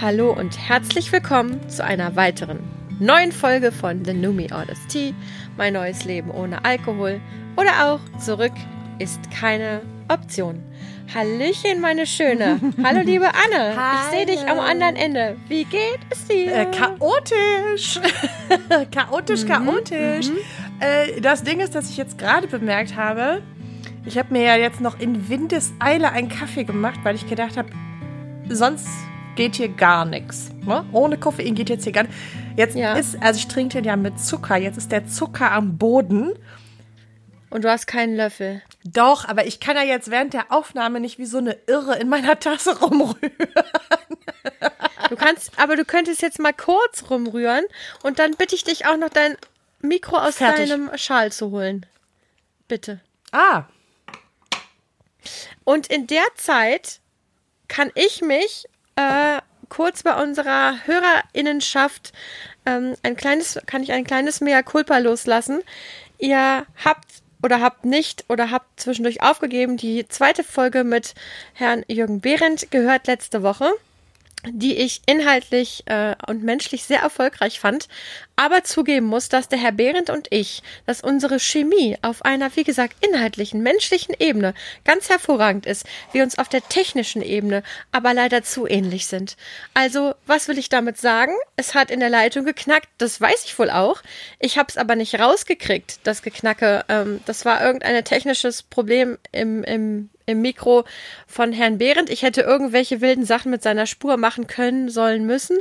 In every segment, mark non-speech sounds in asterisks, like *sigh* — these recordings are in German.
Hallo und herzlich willkommen zu einer weiteren neuen Folge von The Numi Orders Tea, mein neues Leben ohne Alkohol oder auch zurück ist keine Option. Hallöchen, meine Schöne. *laughs* Hallo, liebe Anne. Hallo. Ich sehe dich am anderen Ende. Wie geht es dir? Äh, chaotisch. *laughs* chaotisch, chaotisch. Äh, das Ding ist, dass ich jetzt gerade bemerkt habe, ich habe mir ja jetzt noch in Windeseile einen Kaffee gemacht, weil ich gedacht habe, sonst geht hier gar nichts. Ne? Ohne Koffein geht jetzt hier gar nichts. Jetzt Ja. ist, also ich trinke den ja mit Zucker. Jetzt ist der Zucker am Boden. Und du hast keinen Löffel. Doch, aber ich kann ja jetzt während der Aufnahme nicht wie so eine Irre in meiner Tasse rumrühren. *laughs* Du kannst, aber du könntest jetzt mal kurz rumrühren und dann bitte ich dich auch noch dein Mikro aus Fertig. deinem Schal zu holen. Bitte. Ah, Und in der Zeit kann ich mich äh, kurz bei unserer Hörerinnenschaft ähm, ein kleines, kann ich ein kleines Mea culpa loslassen. Ihr habt oder habt nicht oder habt zwischendurch aufgegeben die zweite Folge mit Herrn Jürgen Behrendt gehört letzte Woche die ich inhaltlich äh, und menschlich sehr erfolgreich fand, aber zugeben muss, dass der Herr Behrendt und ich, dass unsere Chemie auf einer, wie gesagt, inhaltlichen, menschlichen Ebene ganz hervorragend ist, wir uns auf der technischen Ebene aber leider zu ähnlich sind. Also, was will ich damit sagen? Es hat in der Leitung geknackt, das weiß ich wohl auch. Ich habe es aber nicht rausgekriegt, das Geknacke. Ähm, das war irgendein technisches Problem im, im im Mikro von Herrn Behrendt. Ich hätte irgendwelche wilden Sachen mit seiner Spur machen können, sollen, müssen.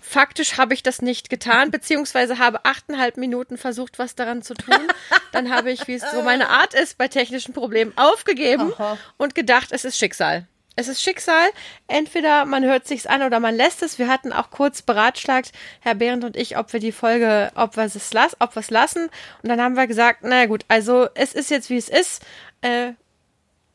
Faktisch habe ich das nicht getan, beziehungsweise habe achteinhalb Minuten versucht, was daran zu tun. Dann habe ich, wie es so meine Art ist, bei technischen Problemen aufgegeben Aha. und gedacht, es ist Schicksal. Es ist Schicksal. Entweder man hört sich's an oder man lässt es. Wir hatten auch kurz beratschlagt, Herr Behrendt und ich, ob wir die Folge, ob wir es lassen, ob lassen. Und dann haben wir gesagt, na gut, also es ist jetzt wie es ist. Äh,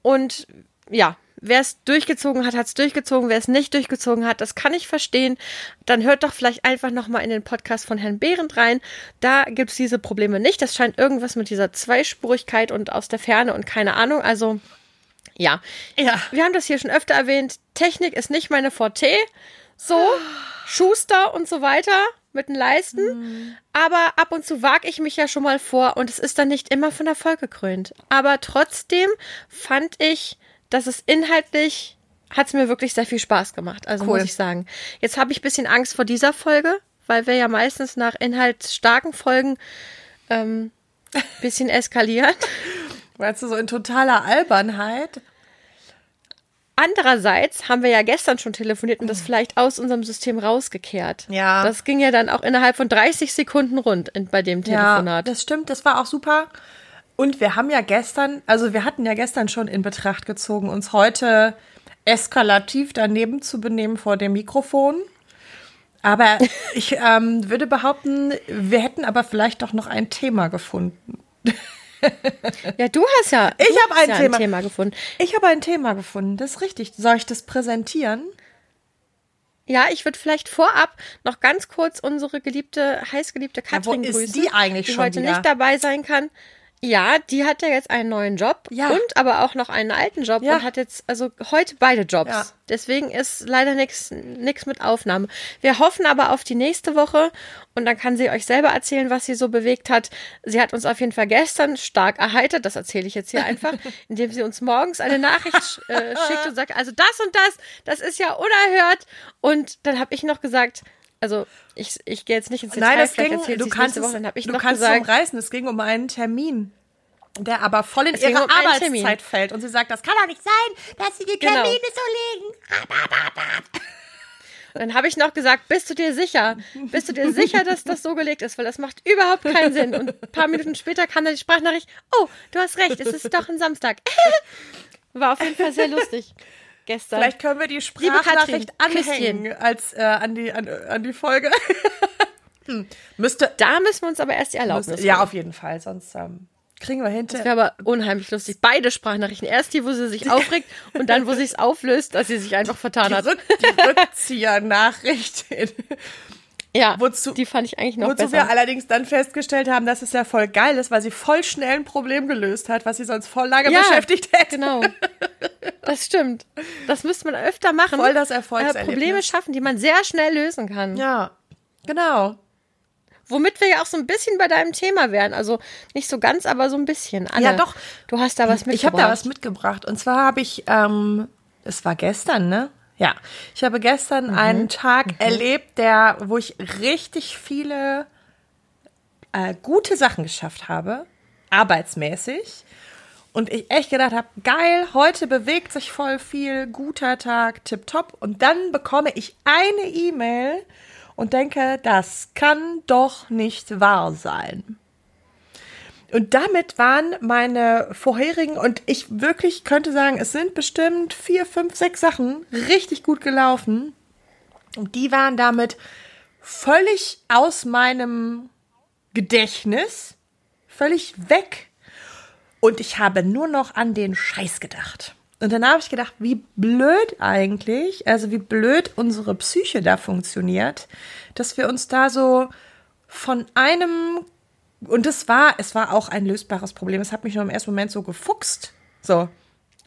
und ja, wer es durchgezogen hat, hat es durchgezogen. Wer es nicht durchgezogen hat, das kann ich verstehen. Dann hört doch vielleicht einfach nochmal in den Podcast von Herrn Behrendt rein. Da gibt es diese Probleme nicht. Das scheint irgendwas mit dieser Zweispurigkeit und aus der Ferne und keine Ahnung. Also, ja. Ja. Wir haben das hier schon öfter erwähnt. Technik ist nicht meine Forte. So, Schuster und so weiter mit den Leisten. Aber ab und zu wage ich mich ja schon mal vor und es ist dann nicht immer von Erfolg gekrönt. Aber trotzdem fand ich, dass es inhaltlich hat es mir wirklich sehr viel Spaß gemacht. Also Cool. muss ich sagen. Jetzt habe ich ein bisschen Angst vor dieser Folge, weil wir ja meistens nach inhaltsstarken Folgen ähm, *laughs* bisschen eskalieren. Weißt du, so in totaler Albernheit. Andererseits haben wir ja gestern schon telefoniert und das vielleicht aus unserem System rausgekehrt. Ja. Das ging ja dann auch innerhalb von 30 Sekunden rund in, bei dem Ja, Telefonat. das stimmt, das war auch super. Und wir haben ja gestern, also wir hatten ja gestern schon in Betracht gezogen, uns heute eskalativ daneben zu benehmen vor dem Mikrofon. Aber *laughs* ich ähm, würde behaupten, wir hätten aber vielleicht doch noch ein Thema gefunden. Ja, du hast ja, Ich du hab hast ein ja Thema. ein Thema gefunden. Ich habe ein Thema gefunden, das ist richtig. Soll ich das präsentieren? Ja, ich würde vielleicht vorab noch ganz kurz unsere geliebte, heißgeliebte Ja, wo Katrin ist grüßen, die eigentlich die schon heute wieder? nicht dabei sein kann. Ja, die hat ja jetzt einen neuen Job Ja. und aber auch noch einen alten Job Ja. und hat jetzt also heute beide Jobs. Ja. Deswegen ist leider nichts mit Aufnahme. Wir hoffen aber auf die nächste Woche und dann kann sie euch selber erzählen, was sie so bewegt hat. Sie hat uns auf jeden Fall gestern stark erheitert, das erzähle ich jetzt hier einfach, *laughs* indem sie uns morgens eine Nachricht äh, schickt und sagt, also das und das, das ist ja unerhört. Und dann habe ich noch gesagt, also ich, ich gehe jetzt nicht ins Detail, Nein, das vielleicht ging, du es kannst es, Woche, ich du kannst gesagt, es umreißen. Es ging um einen Termin, der aber voll in Es ihre um Arbeitszeit fällt. Und sie sagt, das kann doch nicht sein, dass sie die Genau. Termine so legen. *laughs* Und dann habe ich noch gesagt, bist du dir sicher? Bist du dir sicher, dass das so gelegt ist? Weil das macht überhaupt keinen Sinn. Und ein paar Minuten später kam dann die Sprachnachricht, oh, du hast recht, es ist doch ein Samstag. *laughs* War auf jeden Fall sehr lustig gestern. Vielleicht können wir die Sprachnachricht anhängen als äh, an, die, an, an die Folge. *laughs* hm. Müsste. da müssen wir uns aber erst die Erlaubnis müsste ja, auf jeden Fall. Sonst ähm, kriegen wir hinter. Das wäre aber unheimlich lustig. Beide Sprachnachrichten. Erst die, wo sie sich aufregt und dann, wo sie es auflöst, dass sie sich einfach vertan hat. Rück, die *laughs* Rückzieher-Nachricht. Ja, wozu, die fand ich eigentlich noch wozu besser. wir allerdings dann festgestellt haben, dass es ja voll geil ist, weil sie voll schnell ein Problem gelöst hat, was sie sonst voll lange Ja, beschäftigt hätte. Genau. Das stimmt. Das müsste man öfter machen. Voll das äh, Erfolgserlebnis. Probleme schaffen, die man sehr schnell lösen kann. Ja, genau. Womit wir ja auch so ein bisschen bei deinem Thema wären. Also nicht so ganz, aber so ein bisschen. Anne, Ja, doch. Du hast da was mitgebracht. Ich habe da was mitgebracht. Und zwar habe ich, ähm, es war gestern, ne? Ja. Ich habe gestern Mhm. einen Tag erlebt, der, wo ich richtig viele äh, gute Sachen geschafft habe, arbeitsmäßig. Und ich echt gedacht habe, geil, heute bewegt sich voll viel, guter Tag, tipptopp. Und dann bekomme ich eine E-Mail und denke, das kann doch nicht wahr sein. Und damit waren meine vorherigen, und ich wirklich könnte sagen, es sind bestimmt vier, fünf, sechs Sachen richtig gut gelaufen. Und die waren damit völlig aus meinem Gedächtnis, völlig weg. Und ich habe nur noch an den Scheiß gedacht. Und dann habe ich gedacht, wie blöd eigentlich, also wie blöd unsere Psyche da funktioniert, dass wir uns da so von einem und es war, es war auch ein lösbares Problem. Es hat mich nur im ersten Moment so gefuchst. So.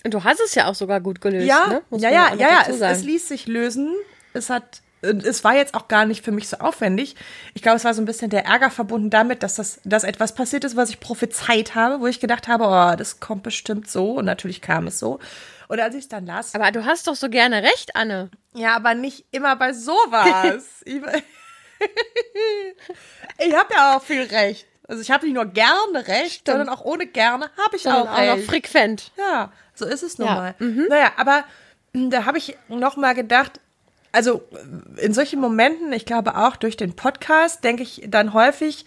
Und du hast es ja auch sogar gut gelöst, Ja, ne? Muss ja, ja, ja, ja. Es, es ließ sich lösen. Es hat, es war jetzt auch gar nicht für mich so aufwendig. Ich glaube, es war so ein bisschen der Ärger verbunden damit, dass das, dass etwas passiert ist, was ich prophezeit habe, wo ich gedacht habe, oh, das kommt bestimmt so. Und natürlich kam es so. Und als ich es dann las, aber du hast doch so gerne recht, Anne. ja, aber nicht immer bei sowas. *laughs* ich *laughs* ich habe ja auch viel Recht. Also ich habe nicht nur gerne Recht, sondern auch ohne gerne habe ich Sondern auch auch noch frequent. Ja, so ist es nun Ja, mal. Naja, aber mh, da habe ich noch mal gedacht, also äh, in solchen Momenten, ich glaube auch durch den Podcast, denke ich dann häufig,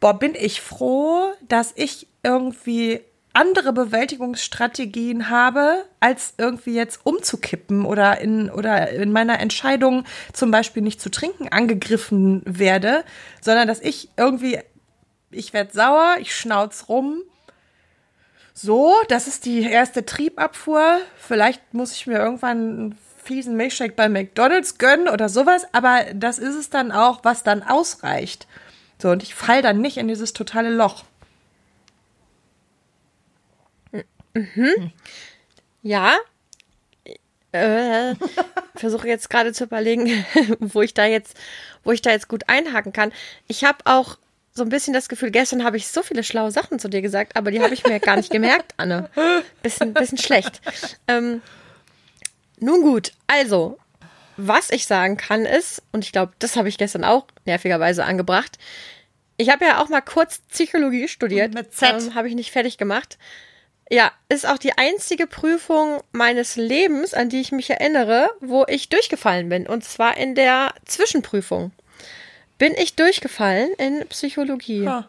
boah, bin ich froh, dass ich irgendwie andere Bewältigungsstrategien habe, als irgendwie jetzt umzukippen oder in, oder in meiner Entscheidung zum Beispiel nicht zu trinken angegriffen werde, sondern dass ich irgendwie, ich werde sauer, ich schnauz rum, so, das ist die erste Triebabfuhr. Vielleicht muss ich mir irgendwann einen fiesen Milchshake bei McDonalds gönnen oder sowas, aber das ist es dann auch, was dann ausreicht. So, und ich fall dann nicht in dieses totale Loch. Ja. Äh, *laughs* versuche jetzt gerade zu überlegen, *laughs* wo ich da jetzt, wo ich da jetzt gut einhaken kann. Ich habe auch so ein bisschen das Gefühl, gestern habe ich so viele schlaue Sachen zu dir gesagt, aber die habe ich mir gar nicht gemerkt, Anne. Bisschen, bisschen schlecht. Ähm, nun gut, also, was ich sagen kann ist, und ich glaube, das habe ich gestern auch nervigerweise angebracht, ich habe ja auch mal kurz Psychologie studiert. Mit Z. Ähm, habe ich nicht fertig gemacht. Ja, ist auch die einzige Prüfung meines Lebens, an die ich mich erinnere, wo ich durchgefallen bin. Und zwar in der Zwischenprüfung. Bin ich durchgefallen in Psychologie. Ha.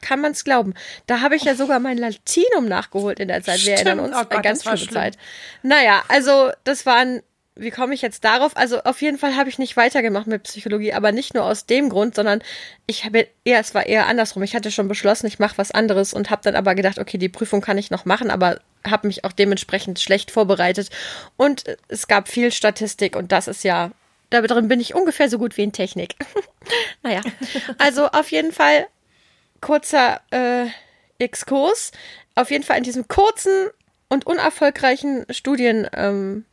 Kann man's glauben. Da habe ich ja sogar mein Latinum nachgeholt in der Zeit. Wir erinnern Stimmt. uns, Oh Gott, eine ganz schlimme schlimm. Zeit. Naja, also das waren, wie komme ich jetzt darauf? Also auf jeden Fall habe ich nicht weitergemacht mit Psychologie, aber nicht nur aus dem Grund, sondern ich habe eher, es war eher andersrum. Ich hatte schon beschlossen, ich mache was anderes und habe dann aber gedacht, okay, die Prüfung kann ich noch machen, aber habe mich auch dementsprechend schlecht vorbereitet. Und es gab viel Statistik und das ist ja, da drin bin ich ungefähr so gut wie in Technik. *laughs* naja, also auf jeden Fall kurzer äh, Exkurs. Auf jeden Fall in diesem kurzen und unerfolgreichen Studienerlebnis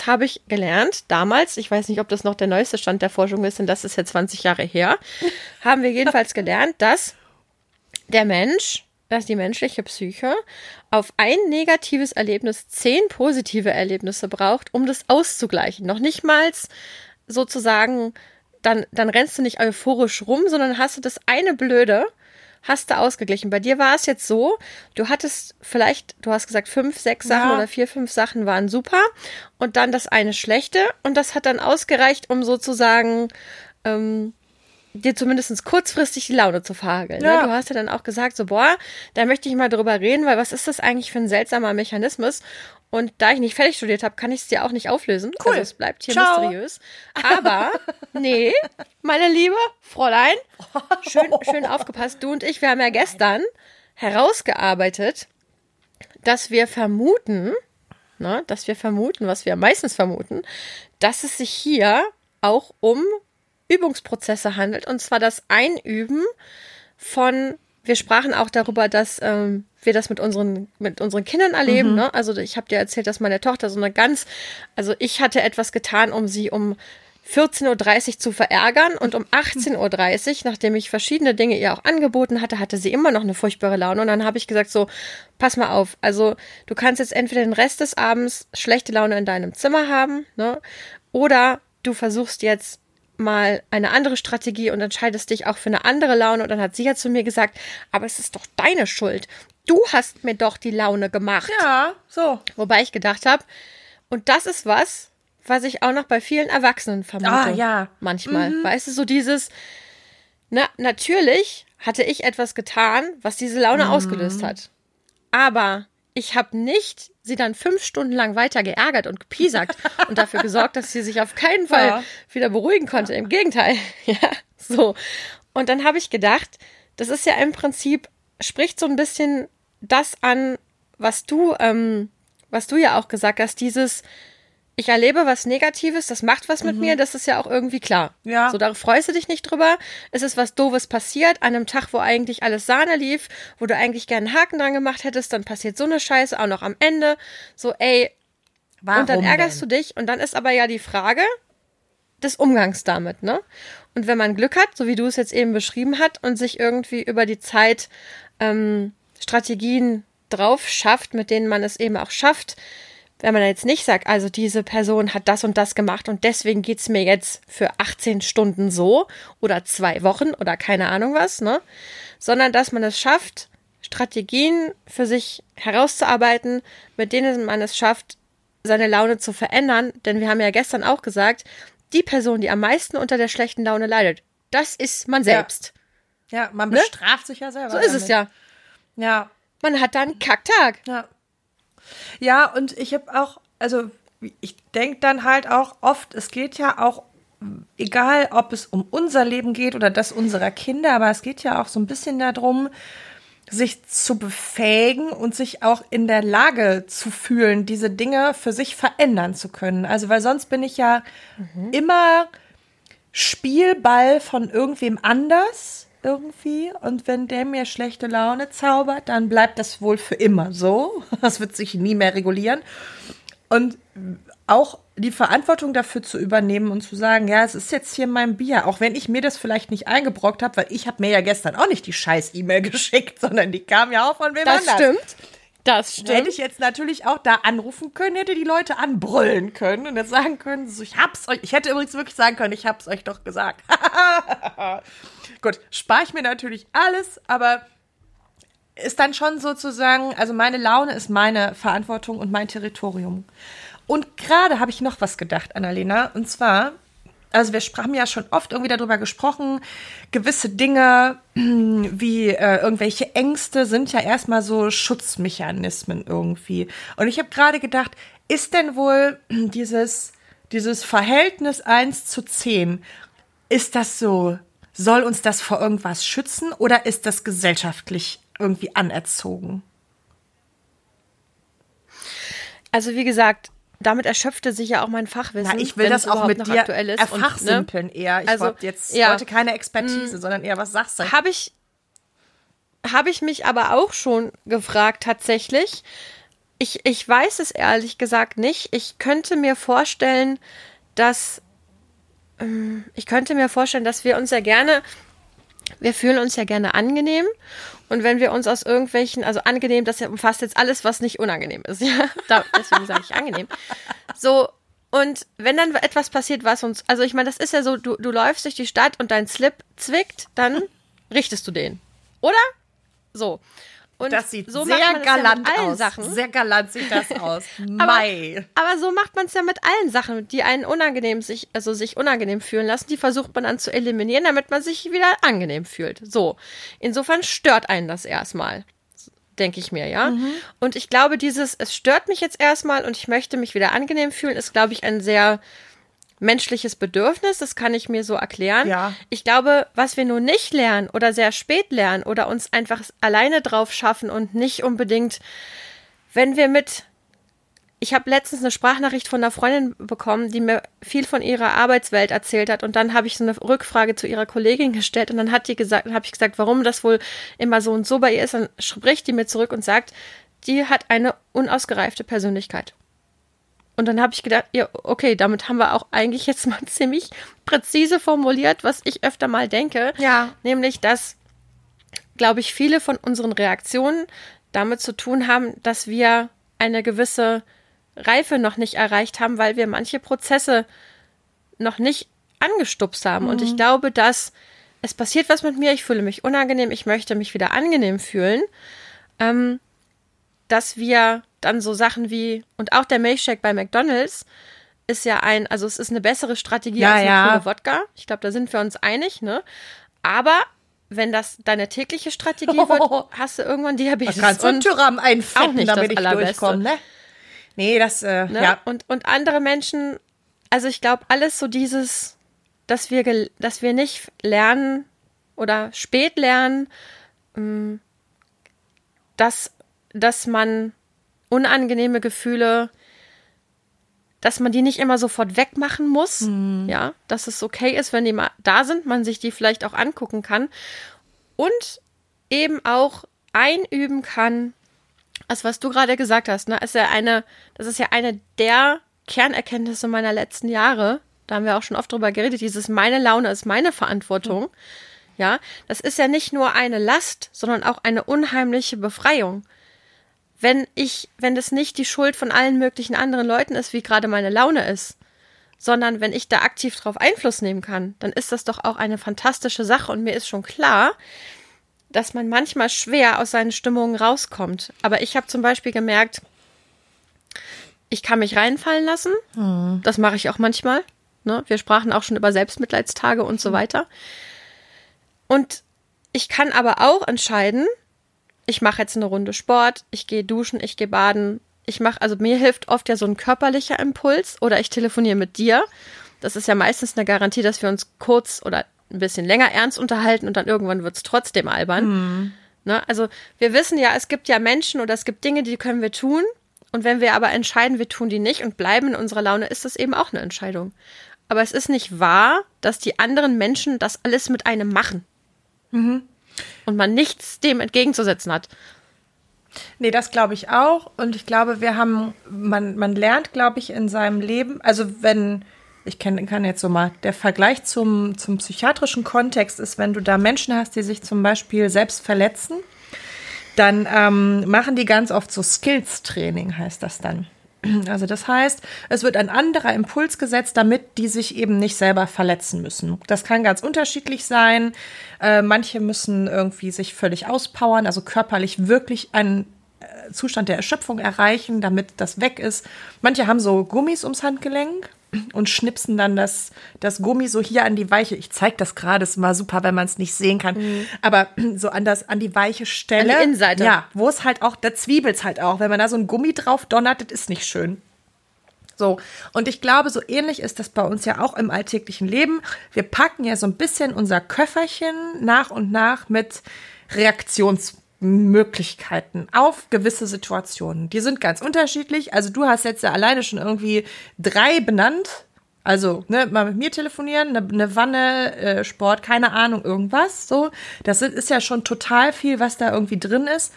ähm, habe ich gelernt, damals, ich weiß nicht, ob das noch der neueste Stand der Forschung ist, denn das ist ja 20 Jahre her, *laughs* haben wir jedenfalls gelernt, dass der Mensch, dass die menschliche Psyche auf ein negatives Erlebnis zehn positive Erlebnisse braucht, um das auszugleichen. Noch nicht mal sozusagen, dann, dann rennst du nicht euphorisch rum, sondern hast du das eine Blöde, hast du ausgeglichen. Bei dir war es jetzt so, du hattest vielleicht, du hast gesagt, fünf, sechs Sachen Ja. oder vier, fünf Sachen waren super und dann das eine schlechte und das hat dann ausgereicht, um sozusagen ähm, dir zumindest kurzfristig die Laune zu verhageln. Ja. Ne? Du hast ja dann auch gesagt, so, boah, da möchte ich mal drüber reden, weil was ist das eigentlich für ein seltsamer Mechanismus? Und da ich nicht fertig studiert habe, kann ich es dir auch nicht auflösen. Cool. Also es bleibt hier Ciao. mysteriös. Aber, *laughs* nee, meine liebe Fräulein, *laughs* schön, schön aufgepasst. Du und ich, wir haben ja gestern herausgearbeitet, dass wir vermuten, ne, dass wir vermuten, was wir meistens vermuten, dass es sich hier auch um Übungsprozesse handelt, und zwar das Einüben von, wir sprachen auch darüber, dass ähm, wir das mit unseren, mit unseren Kindern erleben. Mhm. Ne? Also ich habe dir erzählt, dass meine Tochter so eine ganz, also ich hatte etwas getan, um sie um 14.30 Uhr zu verärgern und um 18.30 Uhr, nachdem ich verschiedene Dinge ihr auch angeboten hatte, hatte sie immer noch eine furchtbare Laune und dann habe ich gesagt so, pass mal auf, also du kannst jetzt entweder den Rest des Abends schlechte Laune in deinem Zimmer haben, ne, oder du versuchst jetzt mal eine andere Strategie und entscheidest dich auch für eine andere Laune und dann hat sie ja zu mir gesagt, aber es ist doch deine Schuld. Du hast mir doch die Laune gemacht. Ja, so. Wobei ich gedacht habe, und das ist was, was ich auch noch bei vielen Erwachsenen vermute. Ah, ja. Manchmal. Mhm. Weißt du, so dieses, na, natürlich hatte ich etwas getan, was diese Laune mhm. ausgelöst hat. Aber ich habe nicht sie dann fünf Stunden lang weiter geärgert und gepiesackt *laughs* und dafür gesorgt, dass sie sich auf keinen Fall ja. wieder beruhigen konnte. Im Gegenteil. *laughs* Ja, so. Und dann habe ich gedacht, das ist ja im Prinzip, spricht so ein bisschen das an, was du, ähm, was du ja auch gesagt hast, dieses, ich erlebe was Negatives, das macht was mit mhm. mir, das ist ja auch irgendwie klar. Ja. So, da freust du dich nicht drüber. Es ist was Doofes passiert an einem Tag, wo eigentlich alles Sahne lief, wo du eigentlich gerne einen Haken dran gemacht hättest, dann passiert so eine Scheiße auch noch am Ende. So, ey. Warum und dann ärgerst denn? du dich und dann ist aber ja die Frage des Umgangs damit, ne? Und wenn man Glück hat, so wie du es jetzt eben beschrieben hat, und sich irgendwie über die Zeit ähm, Strategien drauf schafft, mit denen man es eben auch schafft, wenn man jetzt nicht sagt, also diese Person hat das und das gemacht und deswegen geht's mir jetzt für 18 Stunden so oder zwei Wochen oder keine Ahnung was, ne? Sondern dass man es schafft, Strategien für sich herauszuarbeiten, mit denen man es schafft, seine Laune zu verändern. Denn wir haben ja gestern auch gesagt, die Person, die am meisten unter der schlechten Laune leidet, das ist man selbst. Ja, ja man ne? bestraft ne? sich ja selber. So ist damit. es ja. Ja. Man hat da einen Kacktag. Ja. Ja, und ich habe auch, also ich denke dann halt auch oft, es geht ja auch, egal ob es um unser Leben geht oder das unserer Kinder, aber es geht ja auch so ein bisschen darum, sich zu befähigen und sich auch in der Lage zu fühlen, diese Dinge für sich verändern zu können. Also, weil sonst bin ich ja mhm. immer Spielball von irgendwem anders irgendwie. Und wenn der mir schlechte Laune zaubert, dann bleibt das wohl für immer so. *laughs* Das wird sich nie mehr regulieren. Und auch die Verantwortung dafür zu übernehmen und zu sagen, ja, es ist jetzt hier mein Bier, auch wenn ich mir das vielleicht nicht eingebrockt habe, weil ich habe mir ja gestern auch nicht die scheiß E-Mail *laughs* geschickt, sondern die kam ja auch von wem das anders. Das stimmt. Das stimmt. Hätte ich jetzt natürlich auch da anrufen können, hätte die Leute anbrüllen können und jetzt sagen können, so, ich hab's euch, ich hätte übrigens wirklich sagen können, ich hab's euch doch gesagt. *laughs* Gut, spare ich mir natürlich alles, aber ist dann schon sozusagen, also meine Laune ist meine Verantwortung und mein Territorium. Und gerade habe ich noch was gedacht, Annalena, und zwar, also wir haben ja schon oft irgendwie darüber gesprochen, gewisse Dinge *clears throat* wie äh, irgendwelche Ängste sind ja erstmal so Schutzmechanismen irgendwie. Und ich habe gerade gedacht, ist denn wohl *clears throat* dieses, dieses Verhältnis 1 zu 10, ist das so, soll uns das vor irgendwas schützen oder ist das gesellschaftlich irgendwie anerzogen? Also wie gesagt, damit erschöpfte sich ja auch mein Fachwissen. Na, ich will das auch mit dir erfachsimpeln ne? eher. Ich also, wollte jetzt ja, heute keine Expertise, mh, sondern eher was sagst du? Habe ich, habe ich mich aber auch schon gefragt tatsächlich. Ich, ich weiß es ehrlich gesagt nicht. Ich könnte mir vorstellen, dass ich könnte mir vorstellen, dass wir uns ja gerne wir fühlen uns ja gerne angenehm. Und wenn wir uns aus irgendwelchen, also angenehm, das umfasst jetzt alles, was nicht unangenehm ist, *laughs* ja. Deswegen sage ich angenehm. So, und wenn dann etwas passiert, was uns, also ich meine, das ist ja so, du, du läufst durch die Stadt und dein Slip zwickt, dann richtest du den. Oder? So. Und das sieht so sehr galant ja aus. Sachen. Sehr galant sieht das *laughs* aus. Mai. Aber, aber so macht man es ja mit allen Sachen, die einen unangenehm sich, also sich unangenehm fühlen lassen. Die versucht man dann zu eliminieren, damit man sich wieder angenehm fühlt. So. Insofern stört einen das erstmal. Denke ich mir, ja. Mhm. Und ich glaube, dieses, es stört mich jetzt erstmal und ich möchte mich wieder angenehm fühlen, ist, glaube ich, ein sehr menschliches Bedürfnis, das kann ich mir so erklären. Ja. Ich glaube, was wir nur nicht lernen oder sehr spät lernen oder uns einfach alleine drauf schaffen und nicht unbedingt, wenn wir mit ich habe letztens eine Sprachnachricht von einer Freundin bekommen, die mir viel von ihrer Arbeitswelt erzählt hat. Und dann habe ich so eine Rückfrage zu ihrer Kollegin gestellt und dann hat die gesagt, habe ich gesagt, warum das wohl immer so und so bei ihr ist. Dann spricht die mir zurück und sagt, die hat eine unausgereifte Persönlichkeit. Und dann habe ich gedacht, ja, okay, damit haben wir auch eigentlich jetzt mal *laughs* ziemlich präzise formuliert, was ich öfter mal denke. Ja. Nämlich, dass, glaube ich, viele von unseren Reaktionen damit zu tun haben, dass wir eine gewisse Reife noch nicht erreicht haben, weil wir manche Prozesse noch nicht angestupst haben. Mhm. Und ich glaube, dass es passiert was mit mir, ich fühle mich unangenehm, ich möchte mich wieder angenehm fühlen, ähm, dass wir dann so Sachen wie, und auch der Milchshake bei McDonalds ist ja ein, also es ist eine bessere Strategie Ja, als eine ja. pure Wodka. Ich glaube, da sind wir uns einig, ne? Aber wenn das deine tägliche Strategie Oh. *laughs* wird, hast du irgendwann Diabetes. Kannst du Und- Tyram auch einfetten, nicht damit ich durchkomme, ne? Nee, das, äh, Ne? ja. Und, und andere Menschen, also ich glaube, alles so dieses, dass wir, dass wir nicht lernen oder spät lernen, ähm, dass, dass man unangenehme Gefühle, dass man die nicht immer sofort wegmachen muss, ja, dass es okay ist, wenn die mal da sind, man sich die vielleicht auch angucken kann und eben auch einüben kann, also was du gerade gesagt hast, ne, ist ja eine, das ist ja eine der Kernerkenntnisse meiner letzten Jahre. Da haben wir auch schon oft drüber geredet. Dieses meine Laune ist meine Verantwortung. Ja, das ist ja nicht nur eine Last, sondern auch eine unheimliche Befreiung. Wenn ich, wenn das nicht die Schuld von allen möglichen anderen Leuten ist, wie gerade meine Laune ist, sondern wenn ich da aktiv drauf Einfluss nehmen kann, dann ist das doch auch eine fantastische Sache. Und mir ist schon klar, dass man manchmal schwer aus seinen Stimmungen rauskommt. Aber ich habe zum Beispiel gemerkt, ich kann mich reinfallen lassen. Das mache ich auch manchmal. Ne? Wir sprachen auch schon über Selbstmitleidstage und so weiter. Und ich kann aber auch entscheiden, ich mache jetzt eine Runde Sport, ich gehe duschen, ich gehe baden. Ich mache, also mir hilft oft ja so ein körperlicher Impuls oder ich telefoniere mit dir. Das ist ja meistens eine Garantie, dass wir uns kurz oder ein bisschen länger ernst unterhalten und dann irgendwann wird es trotzdem albern. Ne? Also wir wissen ja, es gibt ja Menschen oder es gibt Dinge, die können wir tun. Und wenn wir aber entscheiden, wir tun die nicht und bleiben in unserer Laune, ist das eben auch eine Entscheidung. Aber es ist nicht wahr, dass die anderen Menschen das alles mit einem machen. Und man nichts dem entgegenzusetzen hat. Nee, das glaube ich auch. Und ich glaube, wir haben, man, man lernt, glaube ich, in seinem Leben, also wenn, ich kenn, kann jetzt so mal, der Vergleich zum, zum psychiatrischen Kontext ist, wenn du da Menschen hast, die sich zum Beispiel selbst verletzen, dann ähm, machen die ganz oft so Skills-Training, heißt das dann. *clears throat* Also das heißt, es wird ein anderer Impuls gesetzt, damit die sich eben nicht selber verletzen müssen. Das kann ganz unterschiedlich sein. Äh, manche müssen irgendwie sich völlig auspowern, also körperlich wirklich einen äh, Zustand der Erschöpfung erreichen, damit das weg ist. Manche haben so Gummis ums Handgelenk und schnipsen dann das, das Gummi so hier an die weiche. Ich zeige das gerade, ist mal super, wenn man es nicht sehen kann. Aber *clears throat* so an, das, an die weiche Stelle. An die Innenseite. Ja, wo es halt auch, da zwiebelt's halt auch. Wenn man da so ein Gummi drauf donnert, das ist nicht schön. So, und ich glaube, so ähnlich ist das bei uns ja auch im alltäglichen Leben. Wir packen ja so ein bisschen unser Köfferchen nach und nach mit Reaktionsmöglichkeiten auf gewisse Situationen. Die sind ganz unterschiedlich. Also du hast jetzt ja alleine schon irgendwie drei benannt. Also, ne, mal mit mir telefonieren, eine, eine Wanne, äh, Sport, keine Ahnung, irgendwas. So, das ist ja schon total viel, was da irgendwie drin ist.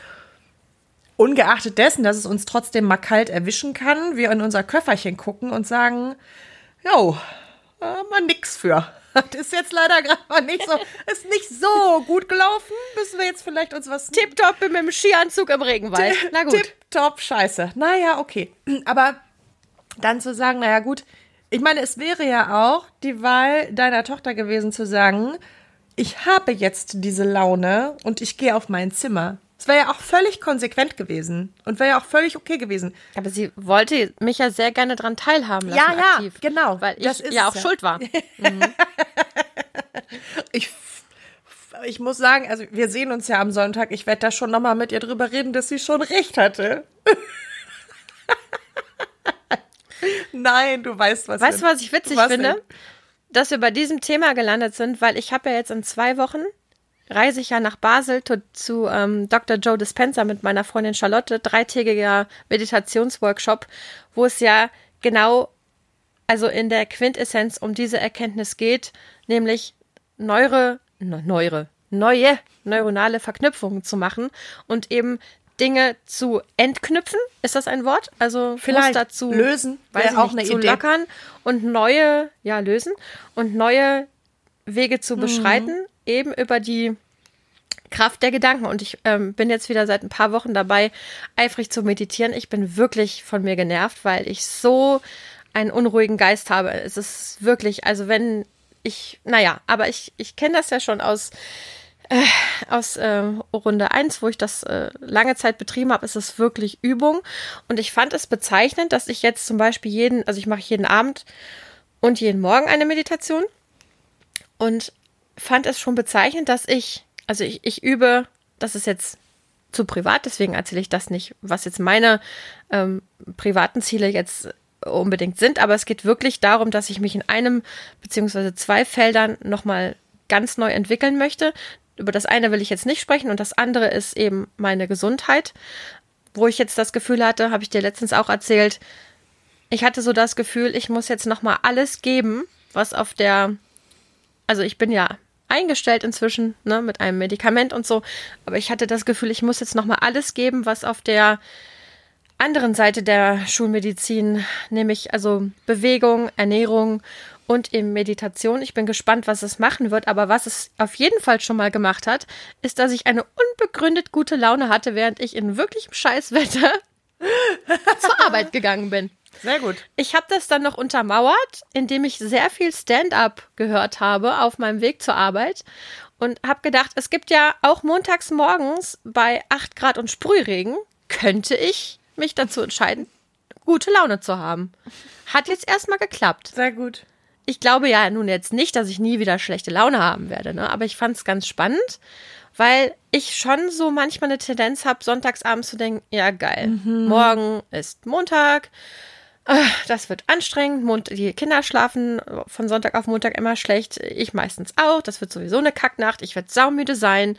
Ungeachtet dessen, dass es uns trotzdem mal kalt erwischen kann, wir in unser Köfferchen gucken und sagen, jo, äh, mal nix für. Das ist jetzt leider gerade mal nicht so, ist nicht so gut gelaufen. Müssen wir jetzt vielleicht uns was Tipptopp mit dem Skianzug im Regenwald. Na gut. Tipptopp, scheiße. Naja, okay. Aber dann zu sagen, naja, gut. Ich meine, es wäre ja auch die Wahl deiner Tochter gewesen zu sagen, ich habe jetzt diese Laune und ich gehe auf mein Zimmer. Es wäre ja auch völlig konsequent gewesen und wäre ja auch völlig okay gewesen. Aber sie wollte mich ja sehr gerne dran teilhaben lassen. Ja, ja, aktiv, genau. Weil ich ja auch ja. schuld war. *laughs* Ich, ich muss sagen, also wir sehen uns ja am Sonntag. Ich werde da schon nochmal mit ihr drüber reden, dass sie schon recht hatte. *laughs* Nein, du weißt, was Weißt du, was ich witzig Was finde? denn? Dass wir bei diesem Thema gelandet sind, weil ich habe ja jetzt in zwei Wochen reise ich ja nach Basel zu, zu ähm, Dr. Joe Dispenza mit meiner Freundin Charlotte, dreitägiger Meditationsworkshop, wo es ja genau, also in der Quintessenz um diese Erkenntnis geht, nämlich neure, neure, neue neuronale Verknüpfungen zu machen und eben Dinge zu entknüpfen, ist das ein Wort? Also Vielleicht Muster zu lösen, ich auch nicht, eine zu Idee. lockern und neue, ja, lösen und neue Wege Mhm. zu beschreiten, eben über die Kraft der Gedanken. Und ich ähm, bin jetzt wieder seit ein paar Wochen dabei, eifrig zu meditieren. Ich bin wirklich von mir genervt, weil ich so einen unruhigen Geist habe. Es ist wirklich, also wenn ich, naja, aber ich, ich kenne das ja schon aus, äh, aus äh, Runde 1, wo ich das äh, lange Zeit betrieben habe, ist es wirklich Übung. Und ich fand es bezeichnend, dass ich jetzt zum Beispiel jeden, also ich mache jeden Abend und jeden Morgen eine Meditation und fand es schon bezeichnend, dass ich, also ich, ich übe, das ist jetzt zu privat, deswegen erzähle ich das nicht, was jetzt meine ähm, privaten Ziele jetzt unbedingt sind, aber es geht wirklich darum, dass ich mich in einem beziehungsweise zwei Feldern nochmal ganz neu entwickeln möchte. Über das eine will ich jetzt nicht sprechen und das andere ist eben meine Gesundheit, wo ich jetzt das Gefühl hatte, habe ich dir letztens auch erzählt, ich hatte so das Gefühl, ich muss jetzt nochmal alles geben, was auf der, also ich bin ja eingestellt inzwischen, ne, mit einem Medikament und so, aber ich hatte das Gefühl, ich muss jetzt nochmal alles geben, was auf der anderen Seite der Schulmedizin, nämlich also Bewegung, Ernährung und eben Meditation. Ich bin gespannt, was es machen wird, aber was es auf jeden Fall schon mal gemacht hat, ist, dass ich eine unbegründet gute Laune hatte, während ich in wirklichem Scheißwetter *laughs* zur Arbeit gegangen bin. Sehr gut. Ich habe das dann noch untermauert, indem ich sehr viel Stand-up gehört habe auf meinem Weg zur Arbeit und habe gedacht, es gibt ja auch montags morgens bei 8 Grad und Sprühregen, könnte ich mich dazu entscheiden, gute Laune zu haben. Hat jetzt erstmal geklappt. Sehr gut. Ich glaube ja nun jetzt nicht, dass ich nie wieder schlechte Laune haben werde, ne? aber ich fand es ganz spannend, weil ich schon so manchmal eine Tendenz habe, sonntagsabends zu denken, ja geil, morgen ist Montag, das wird anstrengend. Die Kinder schlafen von Sonntag auf Montag immer schlecht. Ich meistens auch. Das wird sowieso eine Kacknacht. Ich werde saumüde sein.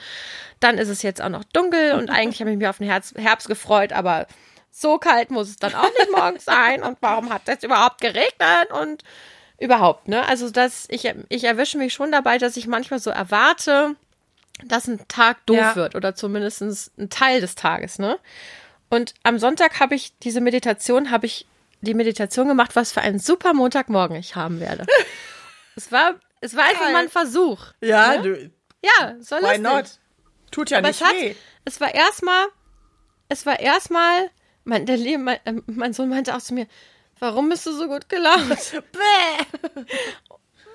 Dann ist es jetzt auch noch dunkel und *laughs* eigentlich habe ich mich auf den Herbst, gefreut, aber so kalt muss es dann auch nicht morgens sein. Und warum hat das überhaupt geregnet? Und überhaupt, ne? Also das, ich, ich erwische mich schon dabei, dass ich manchmal so erwarte, dass ein Tag doof Ja. wird oder zumindest ein Teil des Tages, ne? Und am Sonntag habe ich diese Meditation, habe ich die Meditation gemacht, was für einen super Montagmorgen ich haben werde. *laughs* es war, es war einfach mal ein Versuch. Ja, ne? du, Ja, soll why es not? nicht. Tut ja Aber nicht es hat, weh. es war erstmal, es war erstmal, mein, der Lieb, mein, äh, mein Sohn meinte auch zu mir, warum bist du so gut gelaunt? *laughs*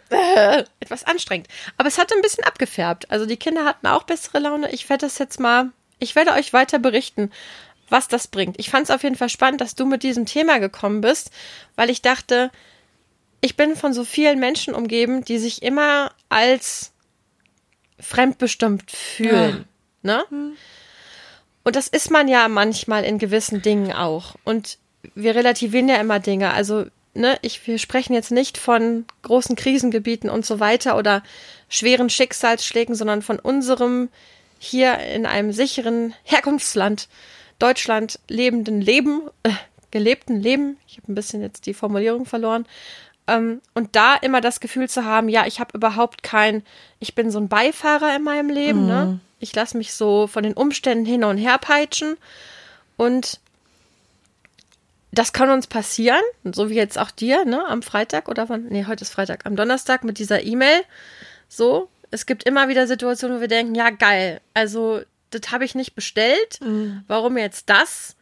*laughs* Etwas anstrengend. Aber es hatte ein bisschen abgefärbt. Also die Kinder hatten auch bessere Laune. Ich werde das jetzt mal, ich werde euch weiter berichten, was das bringt. Ich fand es auf jeden Fall spannend, dass du mit diesem Thema gekommen bist, weil ich dachte, ich bin von so vielen Menschen umgeben, die sich immer als fremdbestimmt fühlen. Ne? Und das ist man ja manchmal in gewissen Dingen auch. Und wir relativieren ja immer Dinge. Also, ne, ich, wir sprechen jetzt nicht von großen Krisengebieten und so weiter oder schweren Schicksalsschlägen, sondern von unserem hier in einem sicheren Herkunftsland, Deutschland, lebenden Leben, äh, gelebten Leben. Ich habe ein bisschen jetzt die Formulierung verloren. Ähm, und da immer das Gefühl zu haben, ja, ich habe überhaupt kein, ich bin so ein Beifahrer in meinem Leben, ne? Ich lasse mich so von den Umständen hin und her peitschen und das kann uns passieren, so wie jetzt auch dir, ne, am Freitag oder wann? Nee, heute ist Freitag, am Donnerstag mit dieser E-Mail. So, es gibt immer wieder Situationen, wo wir denken, ja, geil, also das habe ich nicht bestellt. Warum jetzt das?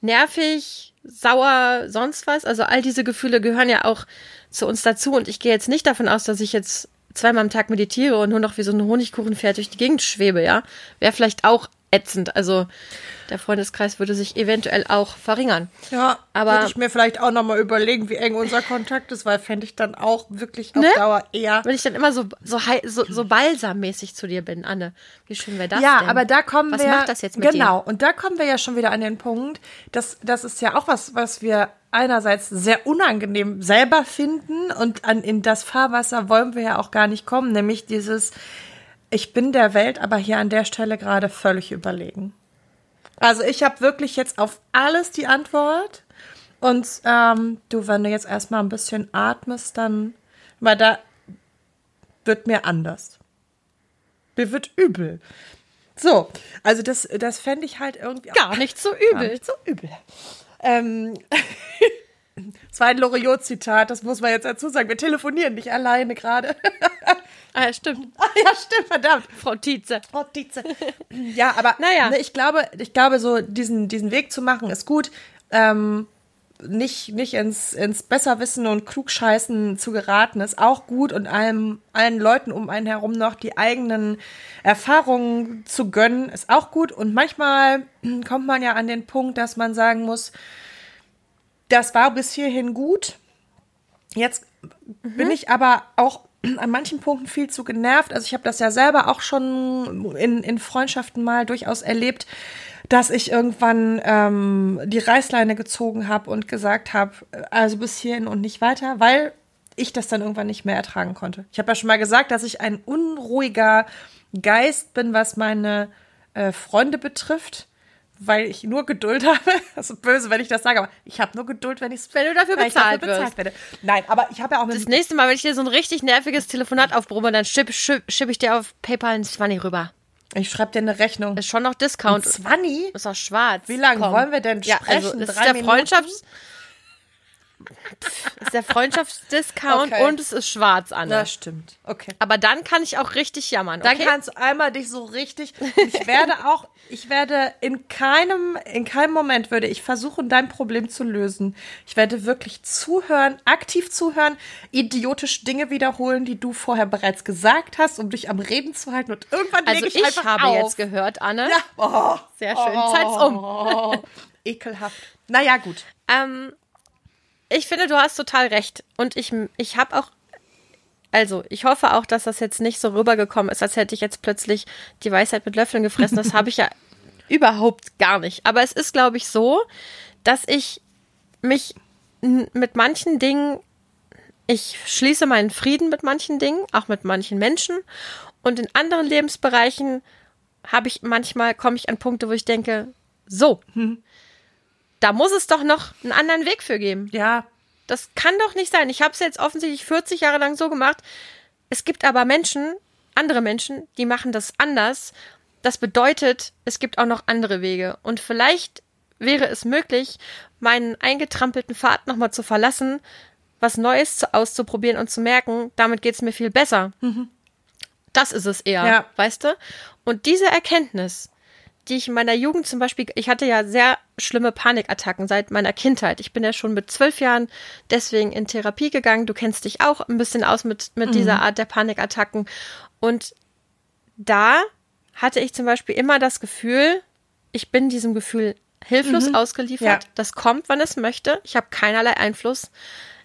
Nervig, sauer, sonst was. Also all diese Gefühle gehören ja auch zu uns dazu. Und ich gehe jetzt nicht davon aus, dass ich jetzt zweimal am Tag meditiere und nur noch wie so ein Honigkuchenpferd durch die Gegend schwebe, ja. Wäre vielleicht auch ätzend. Also der Freundeskreis würde sich eventuell auch verringern. Ja, Aber- würde ich mir vielleicht auch nochmal überlegen, wie eng unser Kontakt ist, weil fände ich dann auch wirklich auf Ne? Dauer eher. Wenn ich dann immer so, so, so, so balsammäßig zu dir bin, Anne. Wie schön wäre das ja, denn? aber da kommen Was wir. macht das jetzt mit Genau, und da kommen wir ja schon wieder an den Punkt, dass das ist ja auch was, was wir einerseits sehr unangenehm selber finden und an, in das Fahrwasser wollen wir ja auch gar nicht kommen, nämlich dieses ich bin der Welt aber hier an der Stelle gerade völlig überlegen. Also ich habe wirklich jetzt auf alles die Antwort. Und ähm, du, wenn du jetzt erstmal ein bisschen atmest, dann, weil da wird mir anders. Mir wird übel. So, also das, das fände ich halt irgendwie Gar nicht so übel. Gar nicht so übel. Ähm, *laughs* das war ein Loriot-Zitat, das muss man jetzt dazu sagen. Wir telefonieren nicht alleine gerade. *laughs* Ah, ja, stimmt. *laughs* Ah, ja, stimmt, verdammt. Frau Tietze. Frau Tietze. Ja, aber Naja. ne, ich glaube, ich glaube, so diesen, diesen Weg zu machen ist gut. Ähm, nicht, nicht ins, ins Besserwissen und Klugscheißen zu geraten, ist auch gut und allem, allen Leuten um einen herum noch die eigenen Erfahrungen zu gönnen, ist auch gut. Und manchmal *clears throat* kommt man ja an den Punkt, dass man sagen muss, das war bis hierhin gut. Jetzt bin ich aber auch an manchen Punkten viel zu genervt. Also ich habe das ja selber auch schon in, in Freundschaften mal durchaus erlebt, dass ich irgendwann ähm, die Reißleine gezogen habe und gesagt habe, also bis hierhin und nicht weiter, weil ich das dann irgendwann nicht mehr ertragen konnte. Ich habe ja schon mal gesagt, dass ich ein unruhiger Geist bin, was meine äh, Freunde betrifft, weil ich nur Geduld *laughs* habe. Das ist böse, wenn ich das sage, aber ich habe nur Geduld, wenn, ich's, Wenn du dafür ich bezahlt dafür wirst. werde. Nein, aber ich habe ja auch Das nächste Mal, wenn ich dir so ein richtig nerviges Telefonat aufbrumme, dann schipp, schipp, schipp ich dir auf PayPal ein 20 rüber. Ich schreibe dir eine Rechnung. Ist schon noch Discount. Zwanni? Ist auch schwarz. Wie lange Komm. wollen wir denn Ja, sprechen? also das ist Drei der Minuten? Freundschafts... Pff, ist der Freundschaftsdiscount Okay. und es ist schwarz, Anne. Das stimmt. Okay. Aber dann kann ich auch richtig jammern, Dann okay? kannst du einmal dich so richtig. Ich werde auch, ich werde in keinem, in keinem Moment würde ich versuchen, dein Problem zu lösen. Ich werde wirklich zuhören, aktiv zuhören, idiotisch Dinge wiederholen, die du vorher bereits gesagt hast, um dich am Reden zu halten. Und irgendwann also lege ich, ich, habe auf. jetzt gehört, Anne. Ja. Oh, Sehr schön. Zeit's um. oh, ekelhaft. Naja, gut. Ähm, ich finde, du hast total recht. Und ich, ich habe auch, also ich hoffe auch, dass das jetzt nicht so rübergekommen ist, als hätte ich jetzt plötzlich die Weisheit mit Löffeln gefressen. Das habe ich ja *laughs* überhaupt gar nicht. Aber es ist, glaube ich, so, dass ich mich mit manchen Dingen, ich schließe meinen Frieden mit manchen Dingen, auch mit manchen Menschen. Und in anderen Lebensbereichen habe ich manchmal, komme ich an Punkte, wo ich denke, so, *laughs* da muss es doch noch einen anderen Weg für geben. Ja, Das kann doch nicht sein. Ich habe es jetzt offensichtlich 40 Jahre lang so gemacht. Es gibt aber Menschen, andere Menschen, die machen das anders. Das bedeutet, es gibt auch noch andere Wege. Und vielleicht wäre es möglich, meinen eingetrampelten Pfad nochmal zu verlassen, was Neues zu, auszuprobieren und zu merken, damit geht es mir viel besser. Das ist es eher, Ja. weißt du? Und diese Erkenntnis, die ich in meiner Jugend zum Beispiel, ich hatte ja sehr schlimme Panikattacken seit meiner Kindheit. Ich bin ja schon mit zwölf Jahren deswegen in Therapie gegangen. Du kennst dich auch ein bisschen aus mit, mit dieser Art der Panikattacken. Und da hatte ich zum Beispiel immer das Gefühl, ich bin diesem Gefühl hilflos ausgeliefert. Ja. Das kommt, wann es möchte. Ich habe keinerlei Einfluss.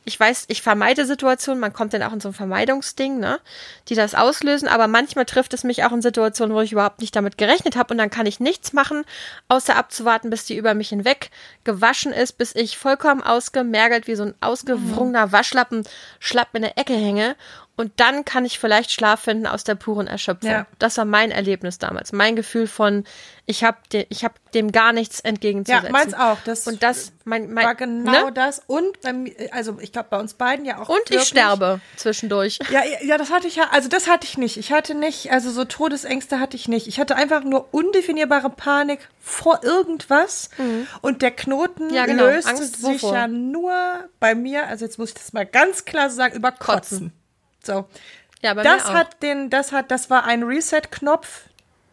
Ich weiß, ich vermeide Situationen, man kommt dann auch in so ein Vermeidungsding, ne, die das auslösen, aber manchmal trifft es mich auch in Situationen, wo ich überhaupt nicht damit gerechnet habe und dann kann ich nichts machen, außer abzuwarten, bis die über mich hinweg gewaschen ist, bis ich vollkommen ausgemergelt wie so ein ausgewrungener Waschlappen schlapp in der Ecke hänge und dann kann ich vielleicht Schlaf finden aus der puren Erschöpfung. Ja. Das war mein Erlebnis damals, mein Gefühl von ich habe de, ich habe dem gar nichts ja, entgegenzusetzen. meins auch. Das Und das mein, mein war genau ne? das. Und bei mir, also ich glaube bei uns beiden ja auch. Und ich wirklich- sterbe zwischendurch. Ja, ja, ja, das hatte ich ja, also das hatte ich nicht. Ich hatte nicht, also so Todesängste hatte ich nicht. Ich hatte einfach nur undefinierbare Panik vor irgendwas und der Knoten Ja, genau. löste Angst sich ja nur bei mir, also jetzt muss ich das mal ganz klar sagen, über Kotzen. Kotzen. So. Ja, das hat den, das hat, das war ein Reset-Knopf,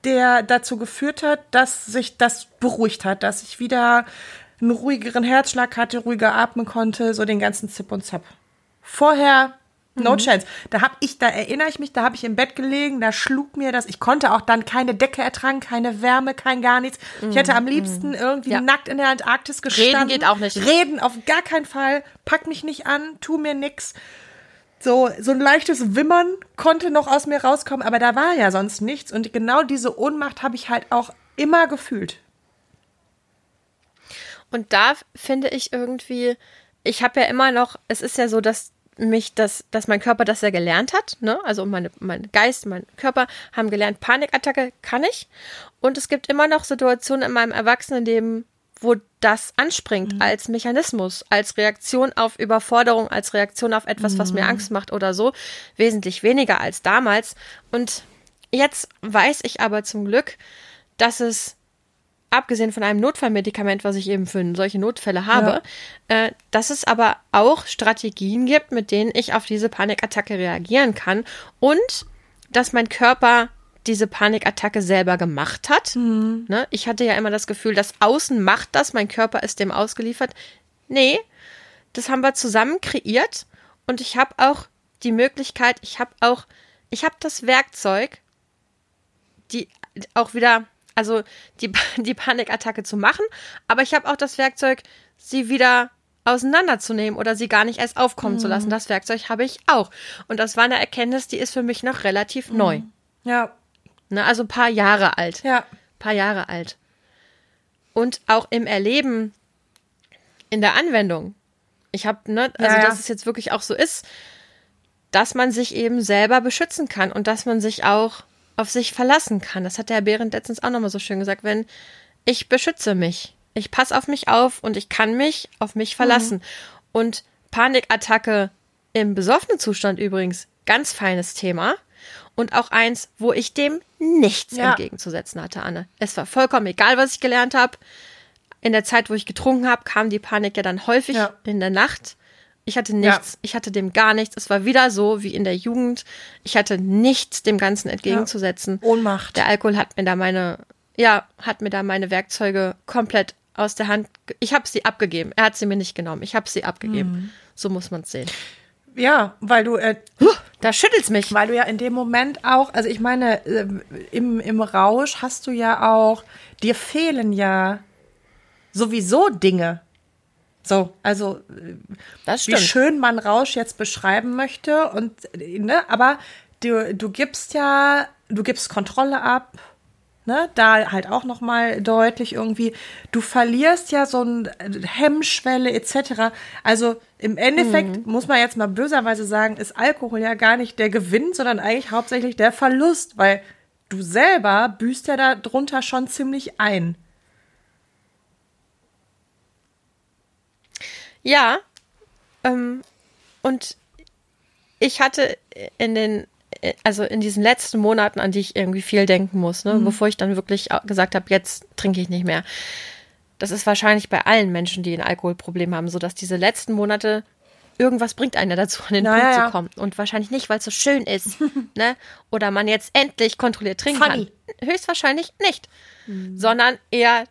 der dazu geführt hat, dass sich das beruhigt hat, dass ich wieder einen ruhigeren Herzschlag hatte, ruhiger atmen konnte, so den ganzen Zip und Zap. Vorher no chance. Da hab ich, da erinnere ich mich, da habe ich im Bett gelegen, da schlug mir das. Ich konnte auch dann keine Decke ertragen, keine Wärme, kein gar nichts. Ich hätte am liebsten irgendwie Ja. nackt in der Antarktis gestanden. geht auch nicht. Reden auf gar keinen Fall. Pack mich nicht an, tu mir nix. So, so ein leichtes Wimmern konnte noch aus mir rauskommen, aber da war ja sonst nichts. Und genau diese Ohnmacht habe ich halt auch immer gefühlt. Und da finde ich irgendwie, ich habe ja immer noch, es ist ja so, dass mich das, dass mein Körper das ja gelernt hat. Ne? Also meine, mein Geist, mein Körper haben gelernt, Panikattacke kann ich. Und es gibt immer noch Situationen in meinem Erwachsenenleben, wo das anspringt mhm. als Mechanismus, als Reaktion auf Überforderung, als Reaktion auf etwas, mhm. was mir mhm. Angst macht oder so. Wesentlich weniger als damals. Und jetzt weiß ich aber zum Glück, dass es abgesehen von einem Notfallmedikament, was ich eben für solche Notfälle habe, ja. äh, dass es aber auch Strategien gibt, mit denen ich auf diese Panikattacke reagieren kann und dass mein Körper diese Panikattacke selber gemacht hat. Mhm. Ne? Ich hatte ja immer das Gefühl, das Außen macht das, mein Körper ist dem ausgeliefert. Nee, das haben wir zusammen kreiert und ich habe auch die Möglichkeit, ich habe auch, ich habe das Werkzeug, die auch wieder also die, *laughs* die Panikattacke zu machen, aber ich habe auch das Werkzeug, sie wieder auseinanderzunehmen oder sie gar nicht erst aufkommen mhm. zu lassen. Das Werkzeug habe ich auch. Und das war eine Erkenntnis, die ist für mich noch relativ mhm. neu. Ja. Ne, also ein paar Jahre alt. Ja. Ein paar Jahre alt. Und auch im Erleben, in der Anwendung. Ich habe, ne, also ja, ja. dass es jetzt wirklich auch so ist, dass man sich eben selber beschützen kann und dass man sich auch auf sich verlassen kann. Das hat der Herr Behrendt letztens auch nochmal so schön gesagt, wenn ich beschütze mich. Ich passe auf mich auf und ich kann mich auf mich verlassen. Mhm. Und Panikattacke im besoffenen Zustand übrigens, ganz feines Thema. Und auch eins, wo ich dem nichts ja. entgegenzusetzen hatte, Anne. Es war vollkommen egal, was ich gelernt habe. In der Zeit, wo ich getrunken habe, kam die Panik ja dann häufig ja. in der Nacht. Ich hatte nichts. Ja. Ich hatte dem gar nichts. Es war wieder so wie in der Jugend. Ich hatte nichts dem Ganzen entgegenzusetzen. Ohnmacht. Der Alkohol hat mir da meine, ja, hat mir da meine Werkzeuge komplett aus der Hand. Ich habe sie abgegeben. Er hat sie mir nicht genommen. Ich habe sie abgegeben. Mhm. So muss man es sehen. Ja, weil du. Äh, da schüttelt's mich. Weil du ja in dem Moment auch, also ich meine, äh, im, im Rausch hast du ja auch, dir fehlen ja sowieso Dinge. So, also wie schön man Rausch jetzt beschreiben möchte und ne, aber du, du gibst ja, du gibst Kontrolle ab, ne, da halt auch noch mal deutlich irgendwie, du verlierst ja so ein Hemmschwelle etc. Also im Endeffekt mhm. muss man jetzt mal böserweise sagen, ist Alkohol ja gar nicht der Gewinn, sondern eigentlich hauptsächlich der Verlust, weil du selber büßt ja darunter schon ziemlich ein. Ja. Ähm, und ich hatte in den, also in diesen letzten Monaten, an die ich irgendwie viel denken muss, ne, mhm. bevor ich dann wirklich gesagt habe, jetzt trinke ich nicht mehr. Das ist wahrscheinlich bei allen Menschen, die ein Alkoholproblem haben, so dass diese letzten Monate irgendwas bringt einen dazu, an den Na, Punkt zu kommen. Und wahrscheinlich nicht, weil es so schön ist, *laughs* ne? Oder man jetzt endlich kontrolliert trinken Funny. kann. Höchstwahrscheinlich nicht. Mhm. Sondern eher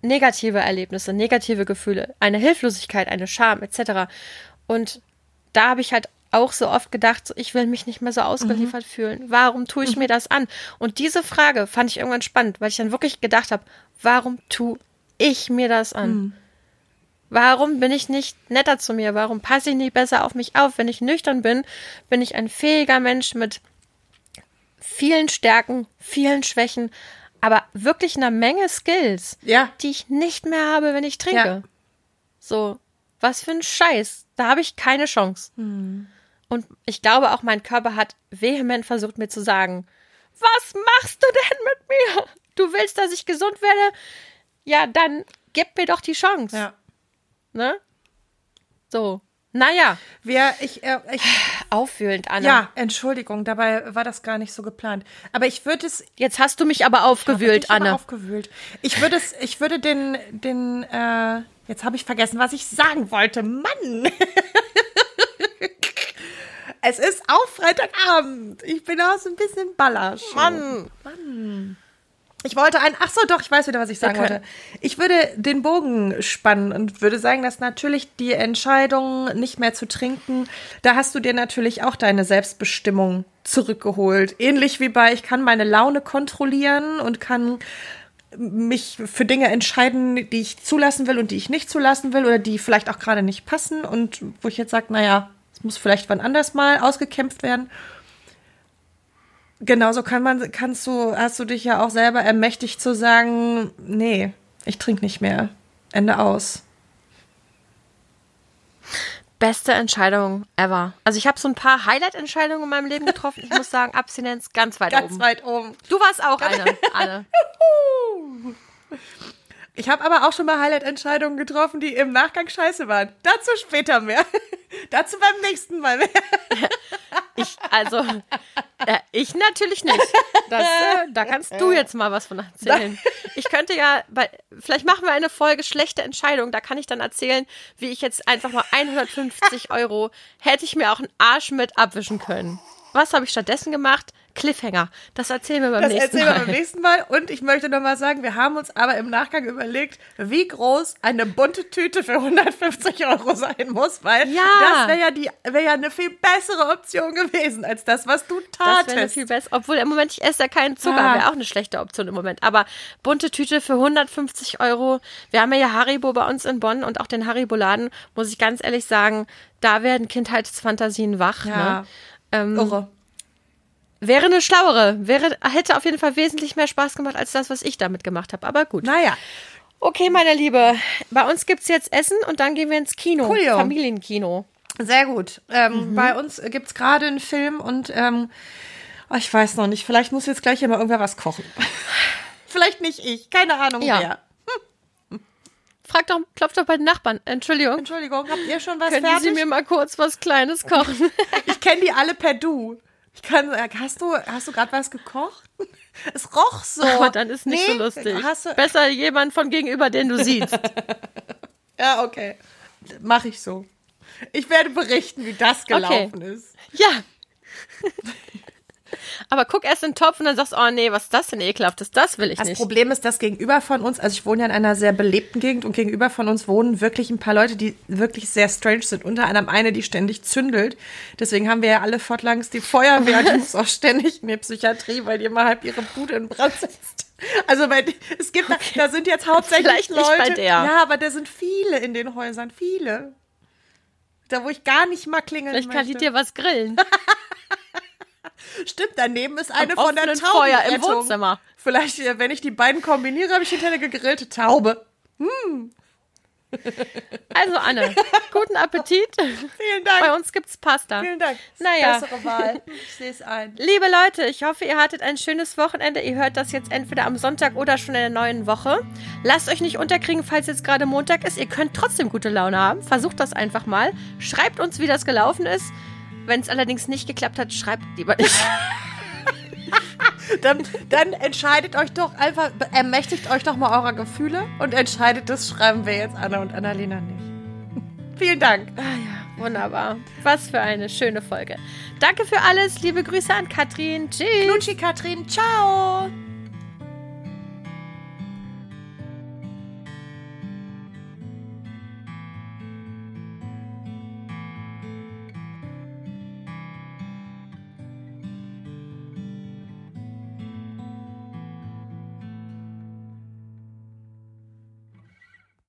negative Erlebnisse, negative Gefühle, eine Hilflosigkeit, eine Scham etc. Und da habe ich halt auch so oft gedacht, so, ich will mich nicht mehr so ausgeliefert mhm. fühlen. Warum tue ich mhm. mir das an? Und diese Frage fand ich irgendwann spannend, weil ich dann wirklich gedacht habe, warum tue ich mir das an? Mhm. Warum bin ich nicht netter zu mir? Warum passe ich nicht besser auf mich auf? Wenn ich nüchtern bin, bin ich ein fähiger Mensch mit vielen Stärken, vielen Schwächen, aber wirklich eine Menge Skills, ja. die ich nicht mehr habe, wenn ich trinke. Ja. So, was für ein Scheiß. Da habe ich keine Chance. Hm. Und ich glaube auch, mein Körper hat vehement versucht, mir zu sagen, was machst du denn mit mir? Du willst, dass ich gesund werde? Ja, dann gib mir doch die Chance. Ja. Ne? So. Naja. Wir, ich, äh, ich, Auffühlend, Anna. Ja, Entschuldigung, dabei war das gar nicht so geplant. Aber ich würde es. Jetzt hast du mich aber aufgewühlt, ich Anna. aufgewühlt. Ich würde es, ich würde den, den, äh, jetzt habe ich vergessen, was ich sagen wollte. Mann! *laughs* es ist auch Freitagabend. Ich bin auch so ein bisschen ballersch. Mann! Mann! Ich wollte ein, ach so, doch, ich weiß wieder, was ich sagen okay. wollte. Ich würde den Bogen spannen und würde sagen, dass natürlich die Entscheidung, nicht mehr zu trinken, da hast du dir natürlich auch deine Selbstbestimmung zurückgeholt. Ähnlich wie bei, ich kann meine Laune kontrollieren und kann mich für Dinge entscheiden, die ich zulassen will und die ich nicht zulassen will oder die vielleicht auch gerade nicht passen und wo ich jetzt sage, naja, es muss vielleicht wann anders mal ausgekämpft werden. Genauso kann man, kannst du, hast du dich ja auch selber ermächtigt zu sagen, nee, ich trinke nicht mehr. Ende aus. beste Entscheidung ever. Also ich habe so ein paar Highlight-Entscheidungen in meinem Leben getroffen. Ich muss sagen, Abstinenz ganz weit Ganz oben. weit oben. Du warst auch eine, Anne. *laughs* Ich habe aber auch schon mal Highlight-Entscheidungen getroffen, die im Nachgang scheiße waren. Dazu später mehr. *laughs* Dazu beim nächsten Mal mehr. *laughs* Ich, also, äh, ich natürlich nicht. Das, äh, da kannst du jetzt mal was von erzählen. *laughs* Ich könnte ja, bei, vielleicht machen wir eine Folge schlechte Entscheidung. Da kann ich dann erzählen, wie ich jetzt einfach mal 150 Euro hätte ich mir auch einen Arsch mit abwischen können. Was habe ich stattdessen gemacht? Cliffhanger. Das erzählen wir beim Das nächsten erzählen wir Mal. beim nächsten Mal. Und ich möchte noch mal sagen, wir haben uns aber im Nachgang überlegt, wie groß eine bunte Tüte für 150 Euro sein muss, weil Ja. das wäre ja, die- wär ja eine viel bessere Option gewesen als das, was du Das wäre tatest. viel besser. Obwohl im Moment, ich esse ja keinen Zucker. Ah. Wäre auch eine schlechte Option im Moment. Aber bunte Tüte für 150 Euro. Wir haben ja Haribo bei uns in Bonn und auch den Haribo-Laden, muss ich ganz ehrlich sagen, da werden Kindheitsfantasien wach. Ja. Ne? Ähm, Irre. Wäre eine schlauere. Wäre, hätte auf jeden Fall wesentlich mehr Spaß gemacht als das, was ich damit gemacht habe. Aber gut. Naja, Okay, meine Liebe. Bei uns gibt's jetzt Essen und dann gehen wir ins Kino. Coolio. Familienkino. sehr gut. Ähm, Mhm. Bei uns gibt's gerade einen Film und ähm, oh, ich weiß noch nicht, vielleicht muss jetzt gleich hier mal irgendwer was kochen. *laughs* vielleicht nicht ich, keine Ahnung Ja. wer. *laughs* Frag doch, klopf doch bei den Nachbarn. Entschuldigung. Entschuldigung, habt ihr schon was Können fertig? Sie mir mal kurz was Kleines kochen? *laughs* Ich kenne die alle per Du. Ich kann, äh, hast du, hast du gerade was gekocht? *laughs* Es roch so. *laughs* Aber dann ist nicht Nee, so lustig. Besser jemand von gegenüber, den du siehst. *laughs* ja, okay. Mach ich so. Ich werde berichten, wie das gelaufen ist. ja. Aber guck erst in den Topf und dann sagst du, oh nee, was ist das denn ekelhaftes? Das will ich Das nicht. Problem ist, dass gegenüber von uns, also ich wohne ja in einer sehr belebten Gegend und gegenüber von uns wohnen wirklich ein paar Leute, die wirklich sehr strange sind. Unter anderem eine, die ständig zündelt. Deswegen haben wir ja alle fortlangs die Feuerwehr, die *laughs* muss auch ständig in die Psychiatrie, weil die immer halb ihre Bude in Brand setzt. Also weil es gibt, da, da sind jetzt hauptsächlich Vielleicht nicht Leute. bei der. Ja, aber da sind viele in den Häusern, viele. Da, wo ich gar nicht mal klingeln Vielleicht kann möchte. die dir was grillen. *laughs* Stimmt, daneben ist eine Am von der offenen Feuer im. Wohnzimmer. Vielleicht, äh, wenn ich die beiden kombiniere, habe ich hinterher eine gegrillte Taube. Also Anne, *laughs* guten Appetit. Vielen Dank. Bei uns gibt's Pasta. Vielen Dank. Naja. Bessere Wahl. Ich sehe es *laughs* ein. Liebe Leute, ich hoffe, ihr hattet ein schönes Wochenende. Ihr hört das jetzt entweder am Sonntag oder schon in der neuen Woche. Lasst euch nicht unterkriegen, falls jetzt gerade Montag ist. Ihr könnt trotzdem gute Laune haben. Versucht das einfach mal. Schreibt uns, wie das gelaufen ist. Wenn es allerdings nicht geklappt hat, schreibt lieber nicht. *laughs* Dann, dann entscheidet euch doch einfach, ermächtigt euch doch mal eurer Gefühle und entscheidet, das schreiben wir jetzt Anna und Annalena nicht. *laughs* Vielen Dank. Ah ja, wunderbar. Was für eine schöne Folge. Danke für alles. Liebe Grüße an Katrin. Tschüss. Knutschi Katrin, ciao.